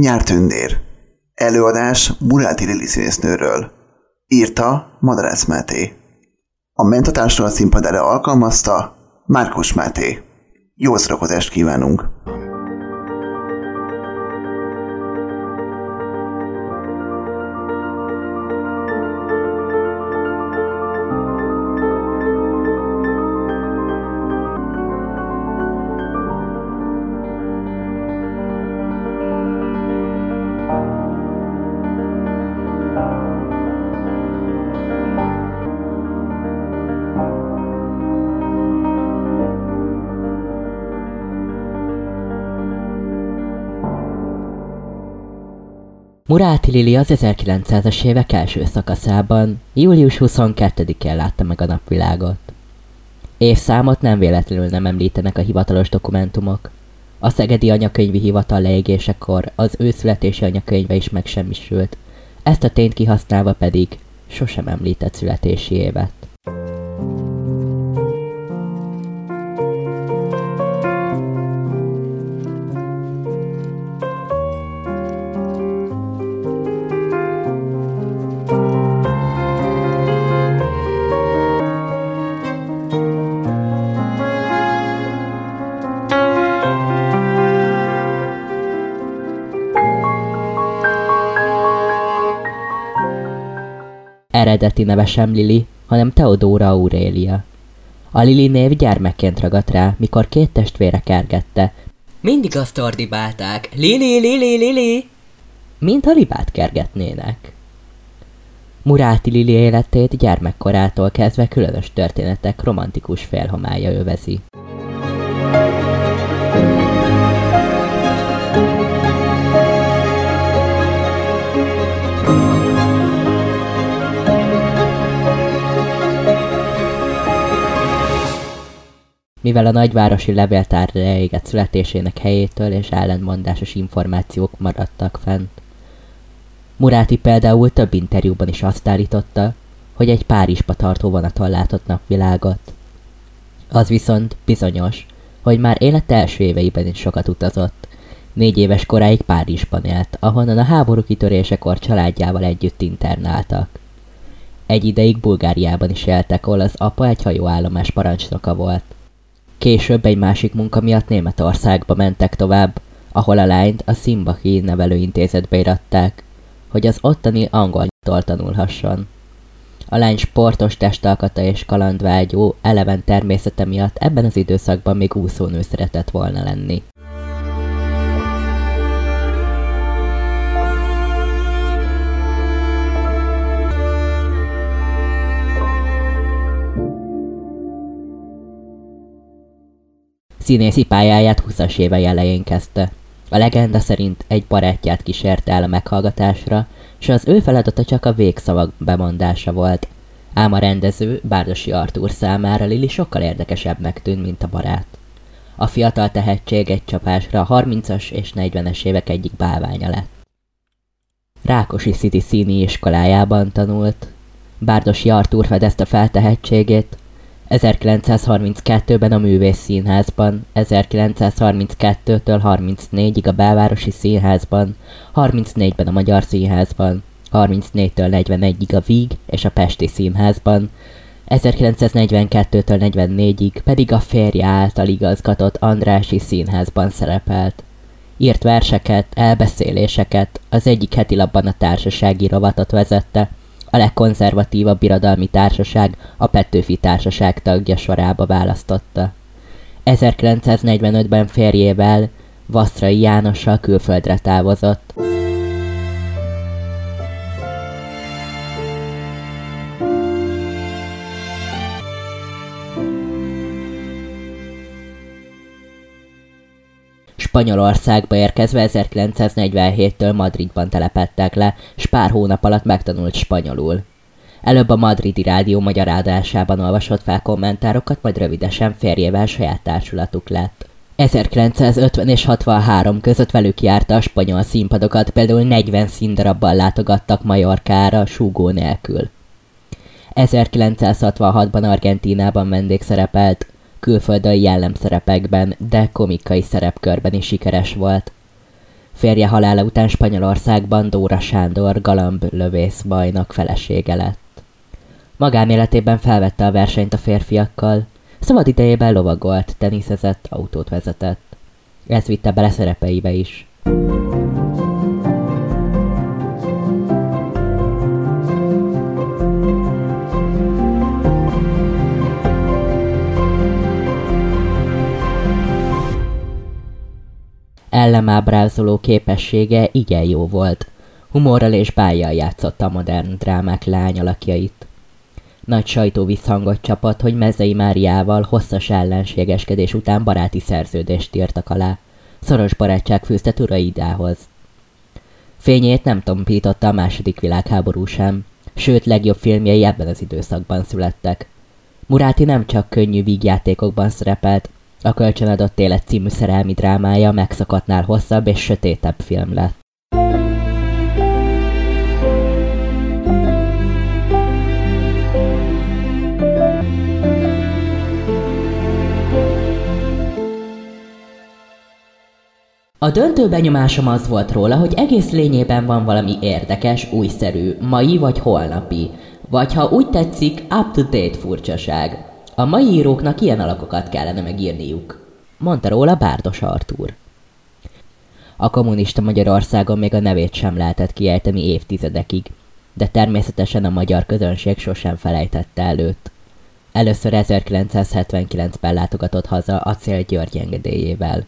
Nyártündér. Előadás Muráti Lili színésznőről. Írta Madarász Máté. A mentatársról a színpadára alkalmazta Márkus Máté. Jó szórakozást kívánunk! Muráti Lili az 1900-as évek első szakaszában, július 22-én látta meg a napvilágot. Évszámot nem véletlenül nem említenek a hivatalos dokumentumok. A Szegedi Anyakönyvi Hivatal leégésekor az ő születési anyakönyve is megsemmisült, ezt a tényt kihasználva pedig sosem említett születési évet. Eredeti neve sem Lili, hanem Teodóra Aurélia. A Lili név gyermekként ragadt rá, mikor két testvére kergette. Mindig azt ordibálták, Lili, Lili, Lili! Mint a libát kergetnének. Muráti Lili életét gyermekkorától kezdve különös történetek romantikus félhomája övezi. Mivel a nagyvárosi levéltár leégett születésének helyétől és ellentmondásos információk maradtak fent. Muráti például több interjúban is azt állította, hogy egy Párizsba tartó vonaton látott napvilágot. Az viszont bizonyos, hogy már élete első éveiben is sokat utazott. Négy éves koráig Párizsban élt, ahonnan a háború kitörésekor családjával együtt internáltak. Egy ideig Bulgáriában is éltek, ahol az apa egy hajóállomás parancsnoka volt. Később egy másik munka miatt Németországba mentek tovább, ahol a lányt a Szimbaki nevelőintézetbe iratták, hogy az ottani angoltól tanulhasson. A lány sportos testalkata és kalandvágyó, eleven természete miatt ebben az időszakban még úszónő szeretett volna lenni. Színészi pályáját 20-as éve elején kezdte. A legenda szerint egy barátját kísérte el a meghallgatásra, és az ő feladata csak a végszavak bemondása volt. Ám a rendező, Bárdosi Artúr számára Lili sokkal érdekesebbnek tűnt, mint a barát. A fiatal tehetség egy csapásra a 30-as és 40-es évek egyik bálványa lett. Rákosi City színi iskolájában tanult. Bárdosi Artúr fedezte fel tehetségét, 1932-ben a Művész Színházban, 1932-től 34-ig a Belvárosi Színházban, 34-ben a Magyar Színházban, 34-től 41-ig a Víg és a Pesti Színházban, 1942-től 44-ig pedig a férje által igazgatott Andrási Színházban szerepelt. Írt verseket, elbeszéléseket, az egyik heti labban a társasági rovatot vezette, a legkonzervatívabb birodalmi társaság a Petőfi Társaság tagja sorába választotta. 1945-ben férjével, Vaszrai Jánossal külföldre távozott. Spanyolországba érkezve 1947-től Madridban telepettek le, s pár hónap alatt megtanult spanyolul. Előbb a madridi rádió magyar adásában olvasott fel kommentárokat, majd rövidesen férjével saját társulatuk lett. 1950 és 63 között velük járta a spanyol színpadokat, például 40 színdarabbal látogattak Majorkára, súgó nélkül. 1966-ban Argentínában vendégszerepelt, külföldön jellemszerepekben, de komikai szerepkörben is sikeres volt. Férje halála után Spanyolországban Dóra Sándor galamb lövész bajnok felesége lett. Magánéletében felvette a versenyt a férfiakkal, szabad idejében lovagolt, teniszezett, autót vezetett. Ez vitte bele szerepeibe is. Ellemábrázoló képessége igen jó volt. Humorral és bájjal játszotta a modern drámák lányalakjait. Nagy sajtó visszhangot csapott, hogy Mezei Máriával hosszas ellenségeskedés után baráti szerződést írtak alá. Szoros barátság fűzte Turaidához. Fényét nem tompította a második világháború sem, sőt legjobb filmjei ebben az időszakban születtek. Muráti nem csak könnyű vígjátékokban szerepelt, a Kölcsönadott Élet című szerelmi drámája megszokatnál hosszabb és sötétebb film lett. A döntő benyomásom az volt róla, hogy egész lényében van valami érdekes, újszerű, mai vagy holnapi, vagy ha úgy tetszik, up-to-date furcsaság. A mai íróknak ilyen alakokat kellene megírniuk, mondta róla Bárdos Artúr. A kommunista Magyarországon még a nevét sem lehetett kiejteni évtizedekig, de természetesen a magyar közönség sosem felejtette előtt. Először 1979-ben látogatott haza Acél György engedélyével.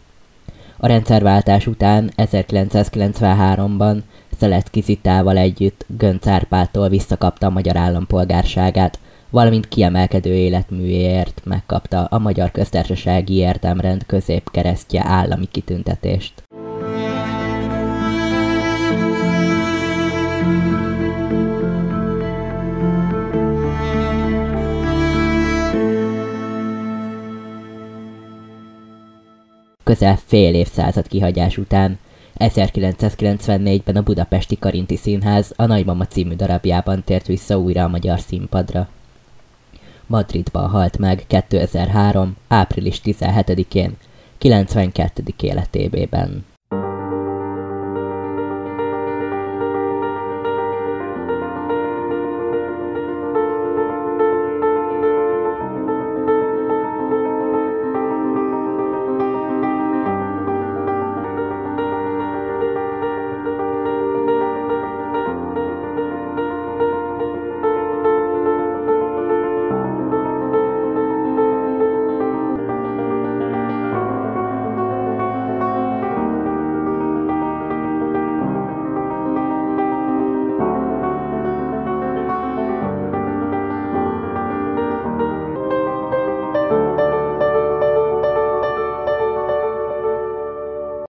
A rendszerváltás után 1993-ban Szelecki Zitával együtt Gönc Árpától visszakapta a magyar állampolgárságát, valamint kiemelkedő életműért megkapta a Magyar Köztársasági Érdemrend középkeresztje állami kitüntetést. Közel fél évszázad kihagyás után 1994-ben a Budapesti Karinti Színház a Nagymama című darabjában tért vissza újra a magyar színpadra. Madridban halt meg 2003. április 17-én, 92. életében.